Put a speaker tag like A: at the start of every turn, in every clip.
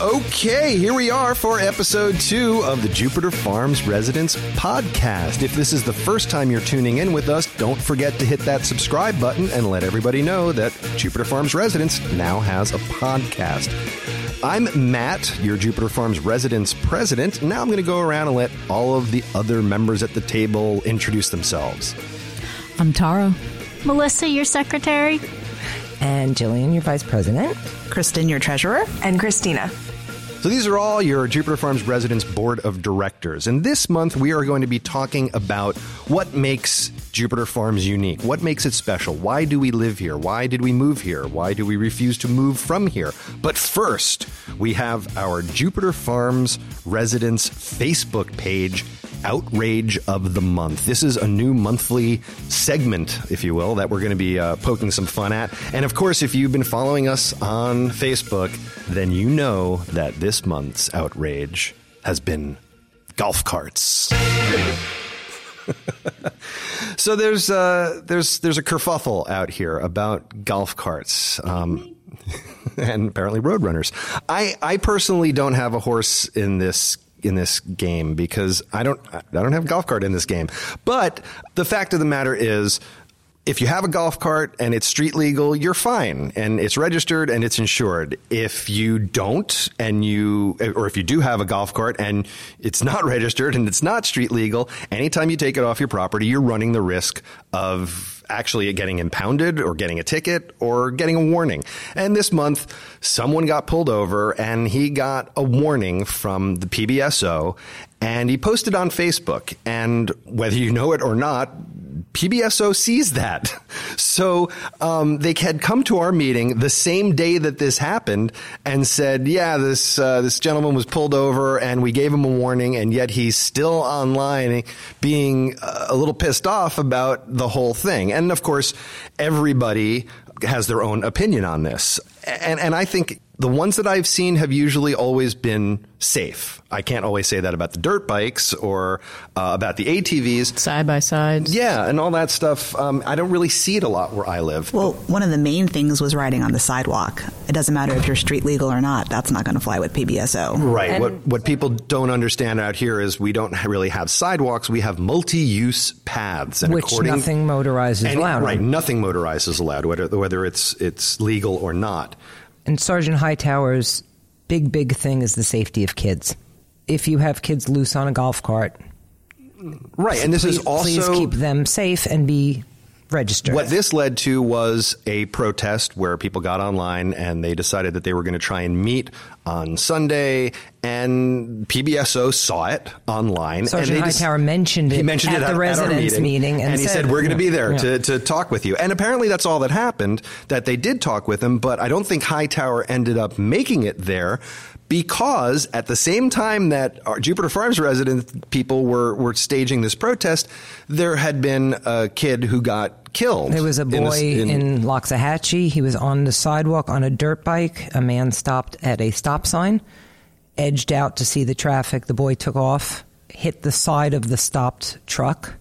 A: Okay, here we are for episode two of the Jupiter Farms Residents podcast. If this is the first time you're tuning in with us, don't forget to hit that subscribe button and let everybody know that Jupiter Farms Residents now has a podcast. I'm Matt, your Jupiter Farms Residents president. Now I'm going to go around and let all of the other members at the table introduce themselves.
B: I'm Tara.
C: Melissa, your secretary.
D: And Jillian, your vice president.
E: Kristen, your treasurer.
F: And Christina.
A: So these are all your Jupiter Farms Residents Board of Directors. And this month we are going to be talking about what makes Jupiter Farms unique. What makes it special? Why do we live here? Why did we move here? Why do we refuse to move from here? But first, we have our Jupiter Farms Residents Facebook page outrage of the month. This is a new monthly segment, if you will, that we're going to be uh, poking some fun at. And of course, if you've been following us on Facebook, then you know that this month's outrage has been golf carts. so there's uh, there's there's a kerfuffle out here about golf carts. Um, and apparently roadrunners. I, I personally don't have a horse in this in this game because I don't I don't have a golf cart in this game. But the fact of the matter is if you have a golf cart and it's street legal, you're fine and it's registered and it's insured. If you don't and you, or if you do have a golf cart and it's not registered and it's not street legal, anytime you take it off your property, you're running the risk of actually getting impounded or getting a ticket or getting a warning. And this month, someone got pulled over and he got a warning from the PBSO and he posted on Facebook. And whether you know it or not, PBSO sees that. So um, they had come to our meeting the same day that this happened and said, "Yeah, this uh, this gentleman was pulled over, and we gave him a warning, and yet he's still online, being a little pissed off about the whole thing." And of course, everybody has their own opinion on this, and and I think the ones that I've seen have usually always been safe. I can't always say that about the dirt bikes or uh, about the ATVs.
B: Side by sides.
A: Yeah, and all that stuff. Um, I don't really see it a lot where I live.
E: Well, one of the main things was riding on the sidewalk. It doesn't matter if you're street legal or not. That's not going to fly with PBSO.
A: Right. And what what people don't understand out here is we don't really have sidewalks. We have multi-use paths,
D: and which nothing motorized is allowed.
A: Right. Nothing motorized is allowed, whether whether it's it's legal or not.
D: And Sergeant Hightower's big, big thing is the safety of kids. If you have kids loose on a golf cart,
A: right, and this
D: please,
A: is also
D: please keep them safe and be registered.
A: What this led to was a protest where people got online and they decided that they were going to try and meet on Sunday, and PBSO saw it online.
D: Sergeant
A: and
D: Hightower just, mentioned it.
A: He mentioned
D: at
A: it
D: the
A: at,
D: residents
A: at
D: meeting,
A: and,
D: and
A: he
D: said,
A: said, "We're going to be there
D: yeah.
A: to, to talk with you." And apparently, that's all that happened. That they did talk with him, but I don't think Hightower ended up making it there because at the same time that our Jupiter Farms resident people were, were staging this protest, there had been a kid who got killed.
D: There was a boy in,
A: in,
D: in Loxahatchee. He was on the sidewalk on a dirt bike. A man stopped at a stop sign, edged out to see the traffic. The boy took off, hit the side of the stopped truck.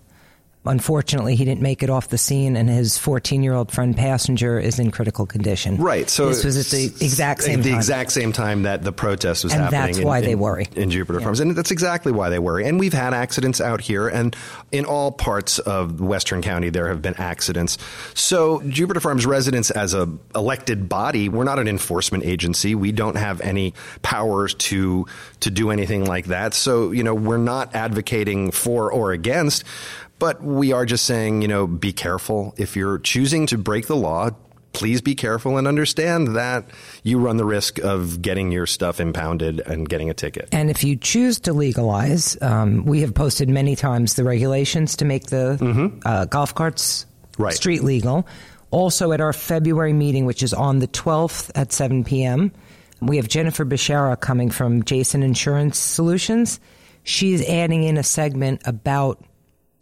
D: Unfortunately, he didn't make it off the scene, and his 14 year old friend passenger is in critical condition.
A: Right. So
D: this was at the exact same
A: the
D: time.
A: exact same time that the protest was
D: and
A: happening.
D: that's why
A: in,
D: they worry
A: in Jupiter
D: yeah.
A: Farms, and that's exactly why they worry. And we've had accidents out here, and in all parts of Western County, there have been accidents. So Jupiter Farms residents, as a elected body, we're not an enforcement agency. We don't have any powers to to do anything like that. So you know, we're not advocating for or against. But we are just saying, you know, be careful. If you're choosing to break the law, please be careful and understand that you run the risk of getting your stuff impounded and getting a ticket.
D: And if you choose to legalize, um, we have posted many times the regulations to make the mm-hmm. uh, golf carts
A: right.
D: street legal. Also, at our February meeting, which is on the 12th at 7 p.m., we have Jennifer Beshara coming from Jason Insurance Solutions. She's adding in a segment about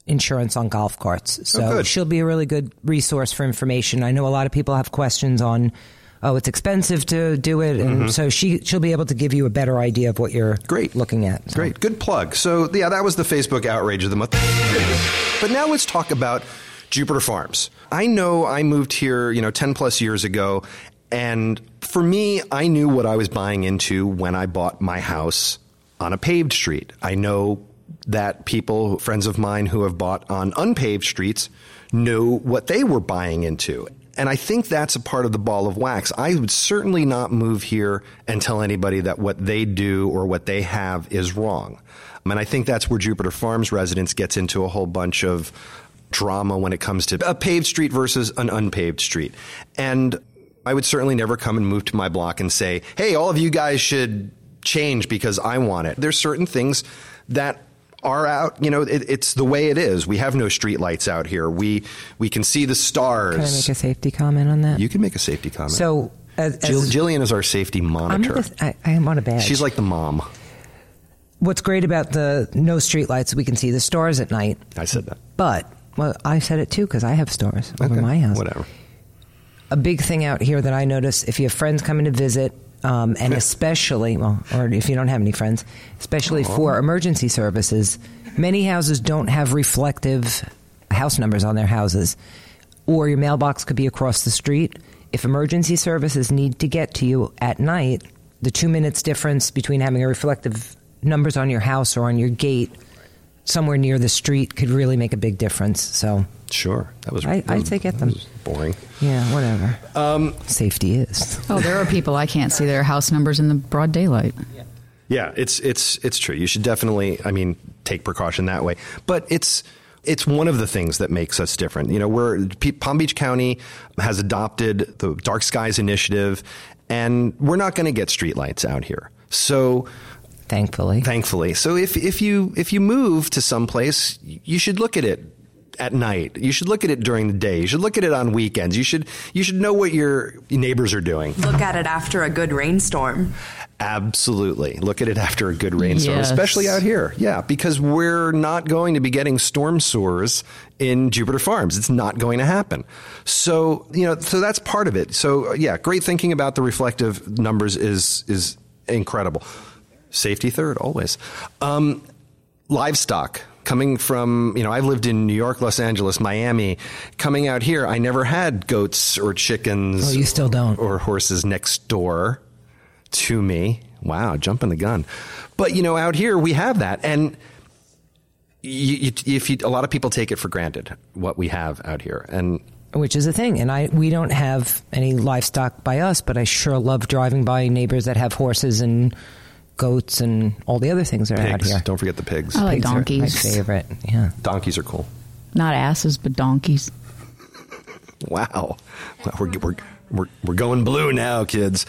D: insurance on golf carts. So
A: oh,
D: she'll be a really good resource for information. I know a lot of people have questions on oh it's expensive to do it and mm-hmm. so she she'll be able to give you a better idea of what you're
A: great
D: looking at.
A: So. Great. Good plug. So yeah, that was the Facebook outrage of the month. But now let's talk about Jupiter Farms. I know I moved here, you know, 10 plus years ago. And for me, I knew what I was buying into when I bought my house on a paved street. I know that people, friends of mine who have bought on unpaved streets, knew what they were buying into. And I think that's a part of the ball of wax. I would certainly not move here and tell anybody that what they do or what they have is wrong. And I think that's where Jupiter Farms residents gets into a whole bunch of drama when it comes to a paved street versus an unpaved street. And I would certainly never come and move to my block and say, hey, all of you guys should change because I want it. There's certain things that are out. You know, it, it's the way it is. We have no street lights out here. We we can see the stars.
D: Can I make a safety comment on that?
A: You can make a safety comment.
D: so, as, as
A: Jill, Jillian is our safety
D: I'm
A: monitor.
D: I, I am on a badge.
A: She's like the mom.
D: What's great about the no street lights, we can see the stars at night.
A: I said that.
D: But well, I said it too because I have stars over my house.
A: Whatever.
D: A big thing out here that I notice if you have friends coming to visit, um, and especially, well, or if you don't have any friends, especially for emergency services, many houses don't have reflective house numbers on their houses, or your mailbox could be across the street. If emergency services need to get to you at night, the two minutes difference between having a reflective numbers on your house or on your gate somewhere near the street could really make a big difference. So,
A: Sure. That was.
D: I-
A: that
D: I'd
A: was-
D: say get them.
A: boring.
D: yeah, whatever.
A: Um,
D: Safety is.
B: Oh, there are people I can't see their house numbers in the broad daylight.
A: Yeah, it's it's it's true. You should definitely, I mean, take precaution that way. But it's it's one of the things that makes us different. You know, we're P- Palm Beach County has adopted the Dark Skies Initiative, and we're not going to get streetlights out here. So
D: Thankfully.
A: thankfully. So if if you if you move to someplace, you should look at it at night. You should look at it during the day. You should look at it on weekends. You should you should know what your neighbors are doing.
F: Look at it after a good rainstorm.
A: Absolutely. Look at it after a good rainstorm,
B: Yes.
A: especially out here. Yeah, because we're not going to be getting storm sewers in Jupiter Farms. It's not going to happen. So, you know, so that's part of it. So, yeah, great thinking about the reflective numbers is is incredible. Safety third, always. Um, livestock coming from you know i've lived in new york los angeles miami coming out here i never had goats or chickens
D: Oh, you still don't.
A: or horses next door to me wow jumping the gun but you know out here we have that and you, you, if you, a lot of people take it for granted what we have out here and
D: which is a thing. And I we don't have any livestock by us, but I sure love driving by neighbors that have horses and goats and all the other things that are out
A: pigs
D: here.
A: don't forget the pigs
B: I like
D: Pigs are
B: donkeys.
D: my favorite. Yeah.
A: donkeys are cool
B: Not asses, but donkeys.
A: Wow. Well, we're, we're, we're, we're going blue now, kids.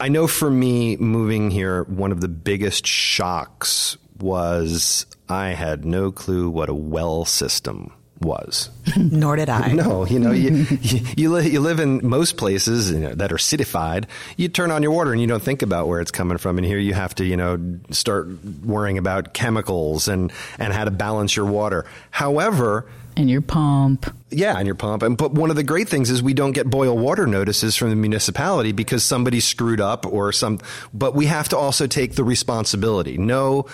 A: I know for me, moving here, one of the biggest shocks was I had no clue what a well system was.
E: Nor did I.
A: No, you know, you, you, you, li- you live in most places you know, that are citified. You turn on your water and you don't think about where it's coming from. And here you have to, you know, start worrying about chemicals and, and how to balance your water. However,
B: And your pump.
A: yeah, and your pump. And but one of the great things is we don't get boil water notices from the municipality because somebody screwed up or some. But we have to also take the responsibility. No.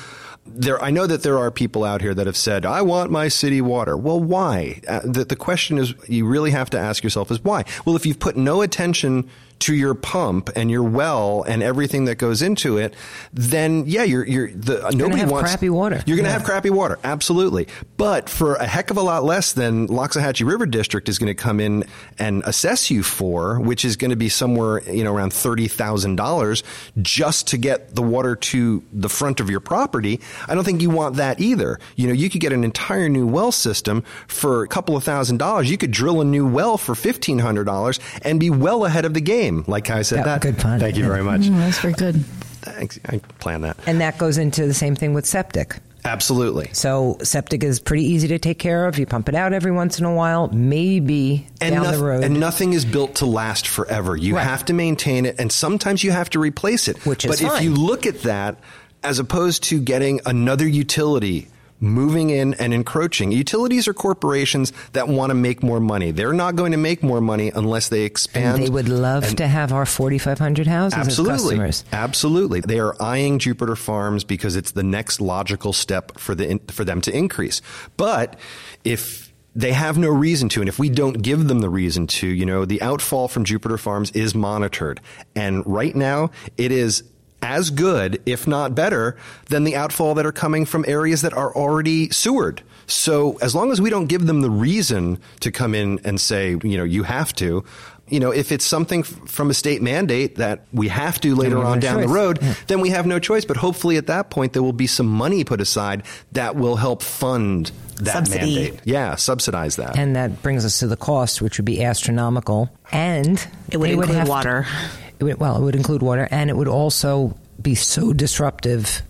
A: There, I know that there are people out here that have said, "I want my city water." Well, why? Uh, the, the question is, you really have to ask yourself, is why? Well, if you've put no attention to your pump and your well and everything that goes into it, then yeah, you're you're the nobody
D: have
A: wants
D: crappy water.
A: You're going to
D: Yeah.
A: have crappy water, absolutely. But for a heck of a lot less than Loxahatchee River District is going to come in and assess you for, which is going to be somewhere you know around thirty thousand dollars just to get the water to the front of your property. I don't think you want that either. You know, you could get an entire new well system for a couple of thousand dollars. You could drill a new well for fifteen hundred dollars and be well ahead of the game. Like I said,
D: Yeah,
A: that.
D: good pun.
A: Thank you very much.
B: Mm, that's very good.
A: Thanks. I planned that.
D: And that goes into the same thing with septic.
A: Absolutely.
D: So septic is pretty easy to take care of. You pump it out every once in a while, maybe
A: and
D: down the road.
A: And nothing is built to last forever. You
D: Right.
A: have to maintain it, and sometimes you have to replace it.
D: Which is
A: but if you look at that as opposed to getting another utility moving in and encroaching, utilities are corporations that want to make more money. They're not going to make more money unless they expand.
D: and they would love
A: and-
D: to have our 4,500 houses as
A: Absolutely. Absolutely. They are eyeing Jupiter Farms because it's the next logical step for the for them to increase. But if they have no reason to. And if we don't give them the reason to, you know, the outfall from Jupiter Farms is monitored. And right now it is as good, if not better, than the outfall that are coming from areas that are already sewered. So as long as we don't give them the reason to come in and say, you know, you have to, you know, if it's something f- from a state mandate that we have to later on
D: no
A: down the
D: choice.
A: road, then we have no choice. But hopefully at that point, there will be some money put aside that will help fund that
E: Subsidy.
A: mandate. Yeah, subsidize that.
D: And that brings us to the cost, which would be astronomical. And
E: It would
D: they
E: include
D: have to-
E: water.
D: it would, well, it would include water, and it would also be so disruptive.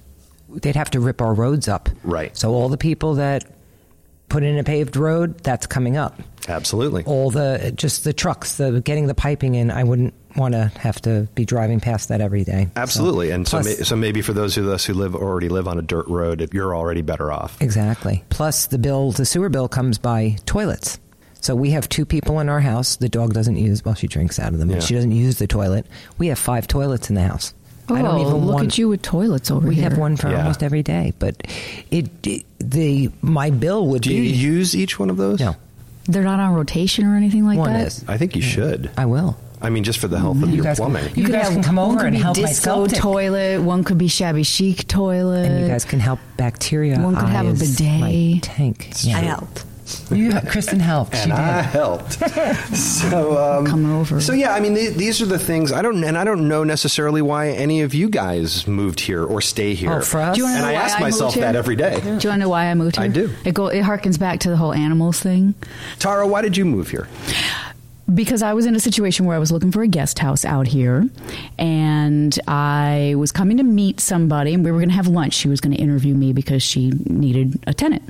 D: They'd have to rip our roads up.
A: Right.
D: So all the people that put in a paved road, that's coming up.
A: Absolutely.
D: All the just the trucks, the getting the piping in. I wouldn't want to have to be driving past that every day.
A: Absolutely. and so,
D: plus-
A: ma- so maybe for those of us who live already live on a dirt road, if you're already better off.
D: Exactly. Plus, the bill, the sewer bill comes by toilets. So we have two people in our house. The dog doesn't use, well, she drinks out of them,
A: Yeah.
D: but she doesn't use the toilet. We have five toilets in the house. I don't
B: Oh,
D: even
B: look
D: want,
B: at you with toilets over
D: We
B: here.
D: have one for
A: Yeah.
D: almost every day, but it, it the my bill would
A: Do
D: be
A: you use each one of those?
D: no
B: They're not on rotation or anything like that?
D: one
B: that.
D: is.
A: I think you should.
D: I will.
A: I mean, just for the health of your
D: guys can-
A: plumbing.
D: You guys can come over
B: could
D: and help my
B: disco toilet. One could be shabby chic toilet.
D: And you guys can help bacteria.
B: One could have a bidet.
D: My tank.
E: I helped.
D: You, Kristen helped. She
A: and
D: did.
A: I helped. so, um,
B: Come over.
A: So yeah, I mean, th- these are the things I don't, and I don't know necessarily why any of you guys moved here or stay here.
D: Oh, for us?
B: Do you wanna
A: and
B: know
A: I
B: why
A: ask
B: I
A: myself
B: moved
A: that
B: here?
A: every day.
B: Do you want to know why I moved here?
A: I do.
B: It go. It harkens back to the whole animals thing.
A: Tara, why did you move here?
B: because I was in a situation where I was looking for a guest house out here, and I was coming to meet somebody, and we were going to have lunch. She was going to interview me because she needed a tenant.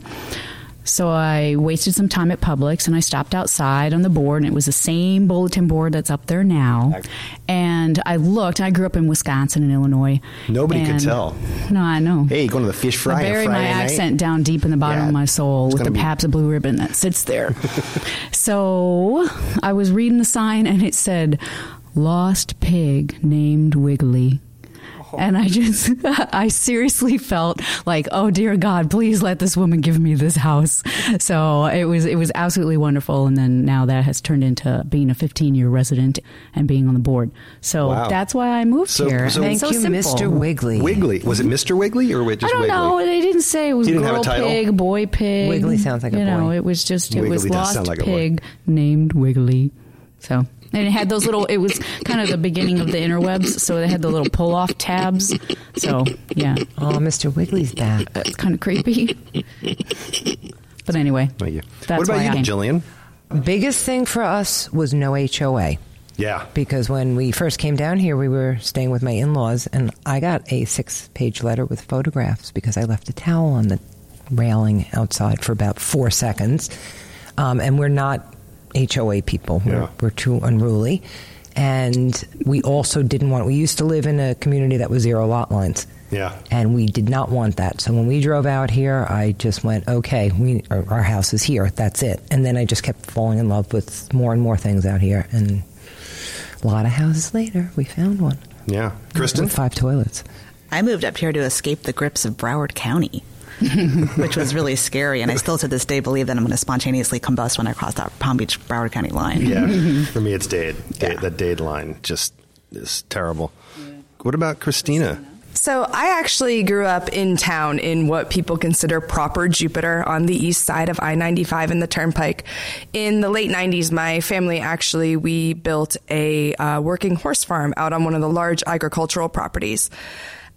B: So I wasted some time at Publix and I stopped outside on the board and it was the same bulletin board that's up there now. And I looked, I grew up in Wisconsin and Illinois.
A: Nobody could tell.
B: No, I know.
A: Hey, going to the fish fry?
B: I buried my
A: night?
B: accent down deep in the bottom
A: Yeah.
B: of my soul with the
A: be-
B: Pabst Blue Ribbon that sits there. so I was reading the sign and it said, Lost Pig Named Wiggly. And I just, I seriously felt like, oh dear God, please let this woman give me this house. So it was, it was absolutely wonderful. And then now that has turned into being a 15 year resident and being on the board. So
A: Wow.
B: that's why I moved
A: So-
B: here.
A: so-
D: Thank
B: so
D: you,
B: simple.
D: Mr. Wiggly.
A: Wiggly. Was it Mr. Wiggly or just
B: I don't
A: Wiggly?
B: know. They didn't say it was
A: He didn't have a
B: girl
A: title?
B: pig, boy pig.
D: Wiggly sounds like a
B: you know, it was just it was
A: Wiggly does
B: lost
A: like
B: pig named Wiggly. So and it had those little. It was kind of the beginning of the interwebs, so they had the little pull off tabs. So yeah,
D: Oh, Mr. Wiggly's back.
B: it's kind of creepy. But anyway,
A: Thank you.
B: That's
A: what about you,
B: I-
A: Jillian?
D: Biggest thing for us was no HOA.
A: Yeah.
D: because when we first came down here, we were staying with my in laws, and I got a six page letter with photographs because I left a towel on the railing outside for about four seconds. Um, and we're not HOA people, we're, we're too unruly. And we also didn't want, we used to live in a community that was zero lot lines.
A: Yeah.
D: And we did not want that. So when we drove out here, I just went, okay, we, our, our house is here. That's it. And then I just kept falling in love with more and more things out here. And a lot of houses later, we found one.
A: Yeah. Kristen?
D: With five toilets.
E: I moved up here to escape the grips of Broward County, which was really scary. And I still to this day believe that I'm going to spontaneously combust when I cross that Palm Beach Broward County line.
A: Yeah. For me, it's Dade. Dade That Dade line just is terrible. What about Christina?
G: So I actually grew up in town in what people consider proper Jupiter on the east side of I-95 and the Turnpike. In the late 90s, my family actually we built a uh, working horse farm out on one of the large agricultural properties.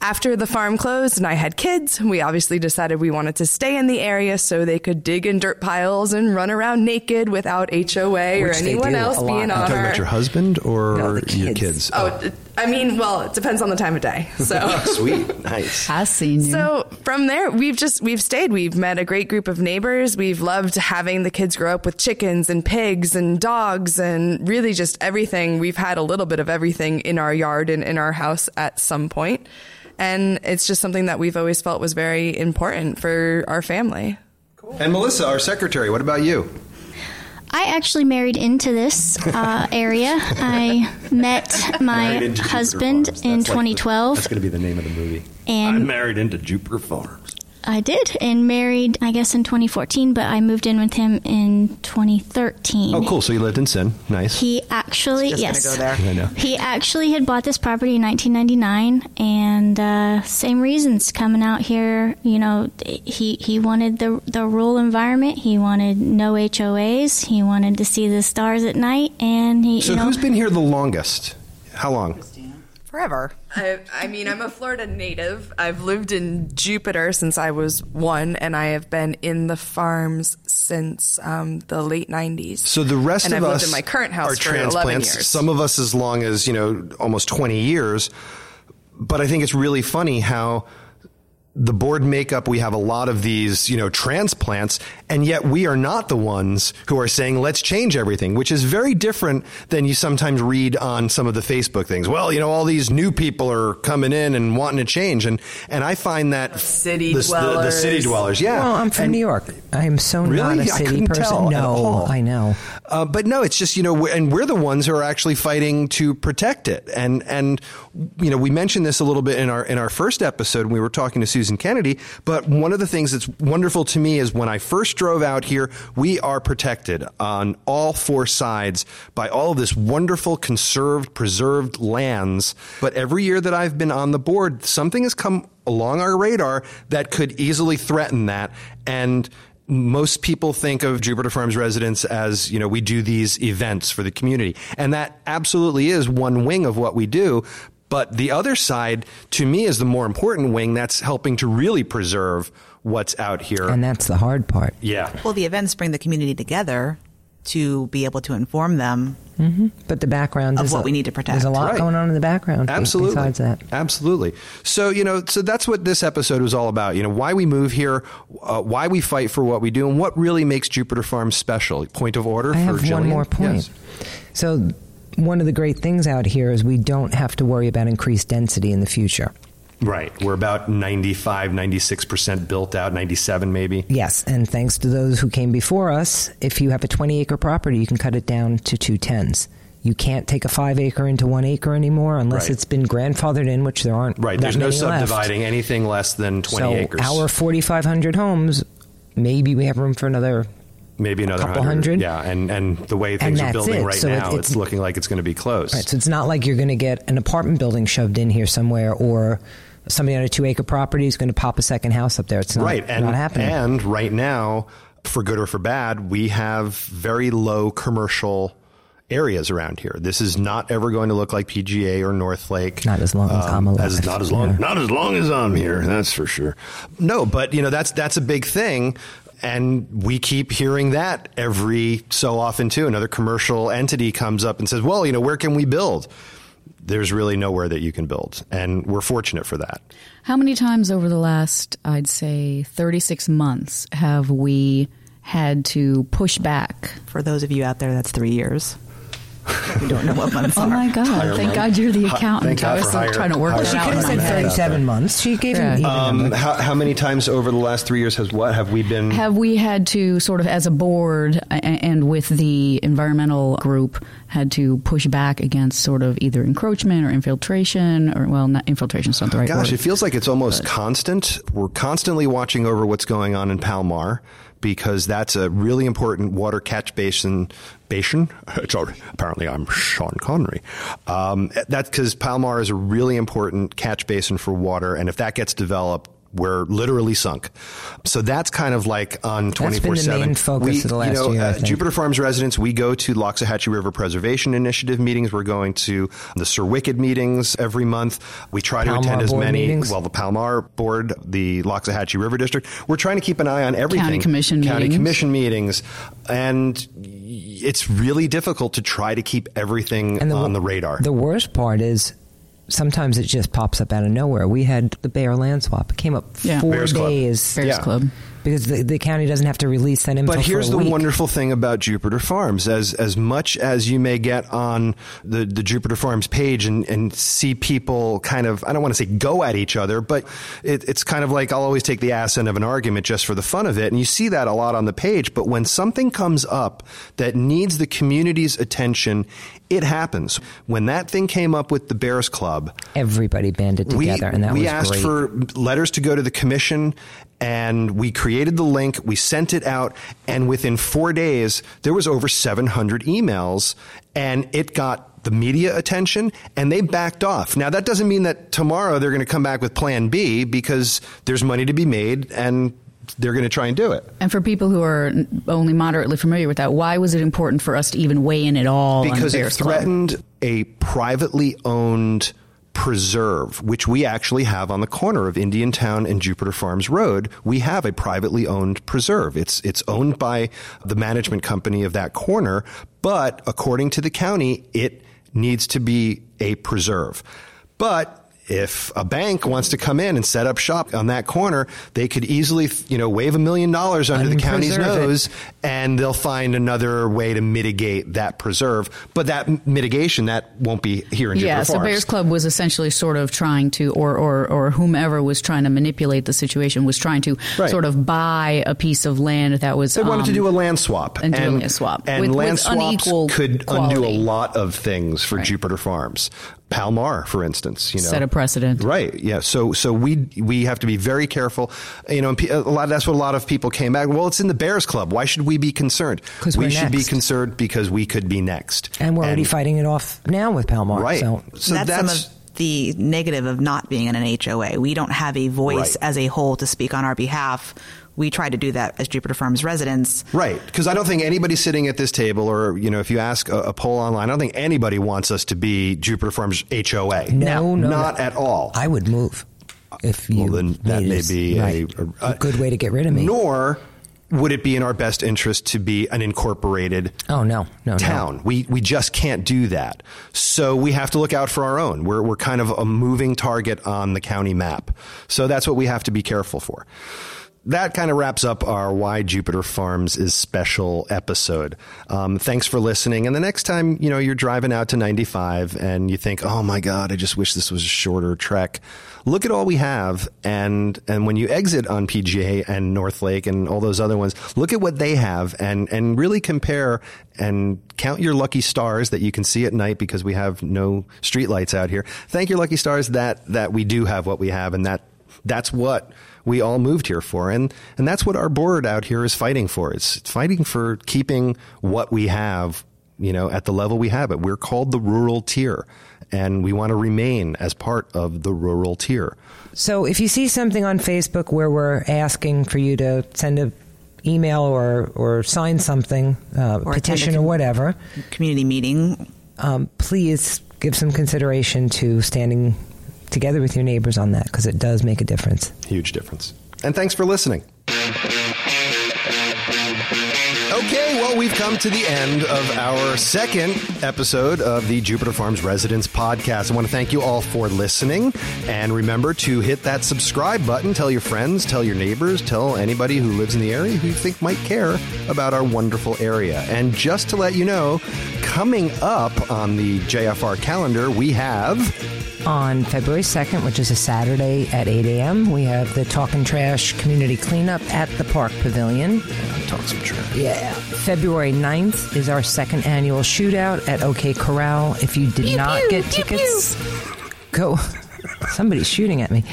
G: After the farm closed and I had kids, we obviously decided we wanted to stay in the area so they could dig in dirt piles and run around naked without HOA or
D: Which they
G: anyone else
D: a lot.
G: being
D: You're
G: on
A: talking
G: our
A: about your husband or
D: No, the
A: your
D: kids.
A: kids?
G: Oh, oh. I mean, well, it depends on the time of day. So
A: sweet. Nice.
B: I seen you.
G: So from there, we've just we've stayed. We've met a great group of neighbors. We've loved having the kids grow up with chickens and pigs and dogs and really just everything. We've had a little bit of everything in our yard and in our house at some point. And it's just something that we've always felt was very important for our family. Cool.
A: And Melissa, our secretary, what about you?
H: I actually married into this uh, area. I met my husband in
A: That's like the-
H: 2012.
A: that's going to be the name of the movie.
H: And-
A: I'm married into Jupiter Farms.
H: I did, and married, I guess, in 2014, but I moved in with him in 2013.
A: Oh, cool. So you lived in Sin. Nice.
H: He actually,
E: Just
H: yes,
E: go there.
A: I know.
H: he actually had bought this property in 1999, and uh, same reasons coming out here. You know, he he wanted the the rural environment. He wanted no HOAs. He wanted to see the stars at night, and he.
A: So
H: you know,
A: who's been here the longest? How long?
E: Forever.
G: I, I mean, I'm a Florida native. I've lived in Jupiter since I was one, and I have been in the farms since um, the late 90s.
A: So the rest
G: and
A: of
G: I've
A: us
G: lived in my current house
A: are
G: for 11
A: transplants.
G: years.
A: Some of us as long as you know almost twenty years. But I think it's really funny how the board makeup we have a lot of these you know transplants and yet we are not the ones who are saying let's change everything which is very different than you sometimes read on some of the facebook things well you know all these new people are coming in and wanting to change and and i find that
G: City
A: the, the, the city
G: dwellers.
A: dwellers yeah
D: Well, I'm from
A: And-
D: New York. I am so
A: Really?
D: not a city
A: couldn't
D: person.
A: tell at
D: no,
A: all.
D: I know.
A: Uh, but no, it's just you know, we're- and we're the ones who are actually fighting to protect it. And and you know, we mentioned this a little bit in our in our first episode when we were talking to Susan Kennedy. But one of the things that's wonderful to me is when I first drove out here, we are protected on all four sides by all of this wonderful conserved, preserved lands. But every year that I've been on the board, something has come along our radar that could easily threaten that and most people think of Jupiter Farms residents as, you know, we do these events for the community. And that absolutely is one wing of what we do. But the other side, to me, is the more important wing that's helping to really preserve what's out here.
D: And that's the hard part.
A: yeah.
E: Well, the events bring the community together to be able to inform them.
D: But the background
E: Of
D: is
E: what
D: a-
E: we need to protect.
D: There's a lot
A: Right.
D: going on in the background.
A: Absolutely.
D: Besides that,
A: Absolutely. So, you know, so that's what this episode was all about. You know, why we move here, uh, why we fight for what we do, and what really makes Jupiter Farms special. Point of order
D: I
A: for
D: have one more point.
A: Yes.
D: So, one of the great things out here is we don't have to worry about increased density in the future.
A: Right. We're about 95, 96% built out, 97 maybe.
D: Yes, and thanks to those who came before us, if you have a 20 acre property, you can cut it down to two tens. You can't take a five acre into one acre anymore unless
A: Right.
D: it's been grandfathered in, which there aren't.
A: Right. There's no
D: many left.
A: subdividing anything less than 20
D: so
A: acres.
D: our 4,500 homes, maybe we have room for another.
A: Maybe another
D: couple hundred.
A: Yeah. And, and the way things are building
D: it.
A: right
D: So
A: now, it's,
D: it's-
A: looking like it's going to be close.
D: Right, so it's not like you're going to get an apartment building shoved in here somewhere, or somebody on a two acre property is going to pop a second house up there. It's not,
A: right. And,
D: not happening.
A: and right now, for good or for bad, we have very low commercial areas around here. This is not ever going to look like PGA or Northlake.
D: Not as long as um, I'm alive.
A: As, not as long,
D: Yeah.
A: not as long as I'm here. That's for sure. No, but you know that's that's a big thing, and we keep hearing that every so often too. Another commercial entity comes up and says, "Well, you know, where can we build?" There's really nowhere that you can build, and we're fortunate for that.
B: How many times over the last, I'd say, 36 months have we had to push back?
E: For those of you out there, that's three years. We don't know what months
B: Oh
E: are.
B: my God. Thank God you're the accountant.
A: thank God
B: I was
A: for higher-
B: trying to work
A: higher-
B: it
D: she could have said 37 months. She gave
B: Yeah.
D: him
A: Um, how, how many times over the last three years has what have we been?
B: Have we had to sort of, as a board and with the environmental group, had to push back against sort of either encroachment or infiltration, or well, not infiltration is not the right
A: Gosh,
B: word.
A: it feels like it's almost constant. We're constantly watching over what's going on in Palmar because that's a really important water catch basin. Basin? Sorry, apparently I'm Sean Connery. Um, that's because Palmar is a really important catch basin for water, and if that gets developed, we're literally sunk. So that's kind of like on
D: been the
A: 24 7.
D: main focus of the last
A: you know,
D: year, I
A: uh,
D: think.
A: Jupiter Farms residents, we go to Loxahatchee River Preservation Initiative meetings. We're going to the Sir Wicked meetings every month. We try to attend as
D: board
A: many.
D: meetings?
A: Well, the Palmar board, the Loxahatchee River District. We're trying to keep an eye on everything.
B: County commission
A: County
B: meetings.
A: commission meetings, and it's really difficult to try to keep everything
D: the,
A: on the radar.
D: The worst part is sometimes it just pops up out of nowhere. We had the Bear land swap. It came up
B: Yeah.
D: four
A: Bears Club.
D: days
B: Bears
A: yeah.
B: Club.
D: because the, the county doesn't have to release that info.
A: But here's
D: for a
A: the
D: week.
A: wonderful thing about Jupiter Farms. As as much as you may get on the, the Jupiter Farms page and, and see people kind of I don't want to say go at each other, but it, it's kind of like I'll always take the ass end of an argument just for the fun of it. And you see that a lot on the page. But when something comes up that needs the community's attention, it happens. When that thing came up with the Bears Club,
D: Everybody banded together, and that
A: we
D: was
A: asked
D: great.
A: for letters to go to the commission and we created the link, we sent it out, and within four days, there was over 700 emails, and it got the media attention, and they backed off. Now, that doesn't mean that tomorrow they're going to come back with Plan B because there's money to be made, and they're going to try and do it.
B: And for people who are only moderately familiar with that, why was it important for us to even weigh in at all?
A: Because
B: on
A: it
B: Bears Club?
A: threatened a privately owned preserve, which we actually have on the corner of Indiantown and Jupiter Farms Road. We have a privately owned preserve. It's it's owned by the management company of that corner, but according to the county, it needs to be a preserve. But if a bank wants to come in and set up shop on that corner, they could easily, you know, wave a million dollars under the county's
D: Unpreserve it.
A: nose and they'll find another way to mitigate that preserve. But that mitigation, that won't be here in
B: Yeah,
A: Jupiter
B: so
A: Farms.
B: Bears Club was essentially sort of trying to, or, or, or whomever was trying to manipulate the situation was trying to
A: Right.
B: sort of buy a piece of land that was.
A: They wanted to
B: um,
A: do a land swap,
B: and doing a swap
A: and
B: with-
A: land
B: with
A: swaps could undo a lot of things for
B: Right.
A: Jupiter Farms. Palmar, for instance, you know,
B: Set a precedent.
A: right? Yeah, so so we we have to be very careful. You know, and a lot. That's what a lot of people came back. Well, it's in the Bears Club. Why should we be concerned?
D: 'Cause
A: we
D: we're
A: should be concerned because we could be next,
D: And we're already fighting it off now with Palmar.
A: Right.
D: So
A: So
E: that's,
A: that's,
E: some of the negative of not being in an HOA. We don't have a voice
A: Right.
E: as a whole to speak on our behalf. We try to do that as Jupiter Farms residents.
A: Right, because I don't think anybody sitting at this table, or you know, if you ask a, a poll online, I don't think anybody wants us to be Jupiter Farms HOA.
D: No, no,
A: not
D: no.
A: at all.
D: I would move if you.
A: well, then that may be
D: right.
A: a,
D: a good way to get rid of me.
A: Nor would it be in our best interest to be an incorporated
D: Oh no, no,
A: town.
D: no.
A: We we just can't do that. So we have to look out for our own. We're we're kind of a moving target on the county map. So that's what we have to be careful for. That kind of wraps up our Why Jupiter Farms is special episode. Um, thanks for listening. And the next time you know you're driving out to 95 and you think, "Oh my God, I just wish this was a shorter trek." Look at all we have, and and when you exit on PGA and North Lake and all those other ones, look at what they have, and and really compare and count your lucky stars that you can see at night because we have no streetlights out here. Thank your lucky stars that that we do have what we have, and that that's what we all moved here for and and that's what our board out here is fighting for it's fighting for keeping what we have you know at the level we have it we're called the rural tier and we want to remain as part of the rural tier
D: So if you see something on Facebook where we're asking for you to send a email or or sign something, uh,
E: Or attend a
D: petition or whatever,
E: Community meeting.
D: um, please give some consideration to standing together with your neighbors on that because it does make a difference.
A: huge difference and thanks for listening we've come to the end of our second episode of the Jupiter Farms Residents podcast. I want to thank you all for listening. And remember to hit that subscribe button. Tell your friends, tell your neighbors, tell anybody who lives in the area who you think might care about our wonderful area. And just to let you know, coming up on the JFR calendar, we have.
D: On February 2nd, which is a Saturday at 8 a.m., we have the Talk and Trash Community Cleanup at the Park Pavilion.
A: Talk some trash.
D: Yeah. February 9th is our second annual shootout at OK Corral. If you did not get tickets, go. Somebody's shooting at me.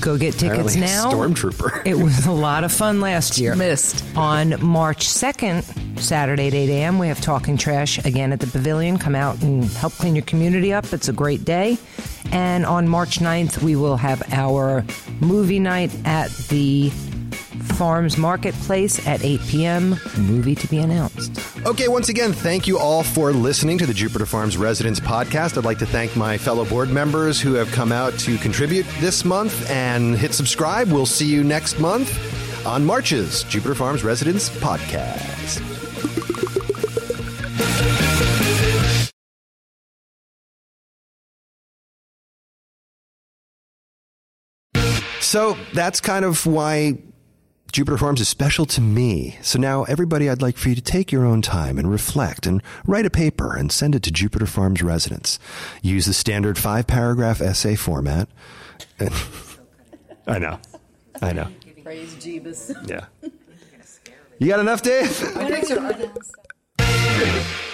D: Go get tickets
A: Apparently,
D: now.
A: Stormtrooper.
D: It was a lot of fun last year.
B: Missed.
D: On March 2nd, Saturday at 8 a.m., we have Talking Trash again at the Pavilion. Come out and help clean your community up. It's a great day. And on March 9th, we will have our movie night at the Farms Marketplace at 8 p.m. Movie to be announced.
A: Okay, once again, thank you all for listening to the Jupiter Farms Residents podcast. I'd like to thank my fellow board members who have come out to contribute this month and hit subscribe. We'll see you next month on March's Jupiter Farms Residents podcast. So that's kind of why Jupiter Farms is special to me. So now, everybody, I'd like for you to take your own time and reflect and write a paper and send it to Jupiter Farms residents. Use the standard five paragraph essay format. And- I know. I know.
B: Praise Jeebus.
A: Yeah. You got enough, Dave?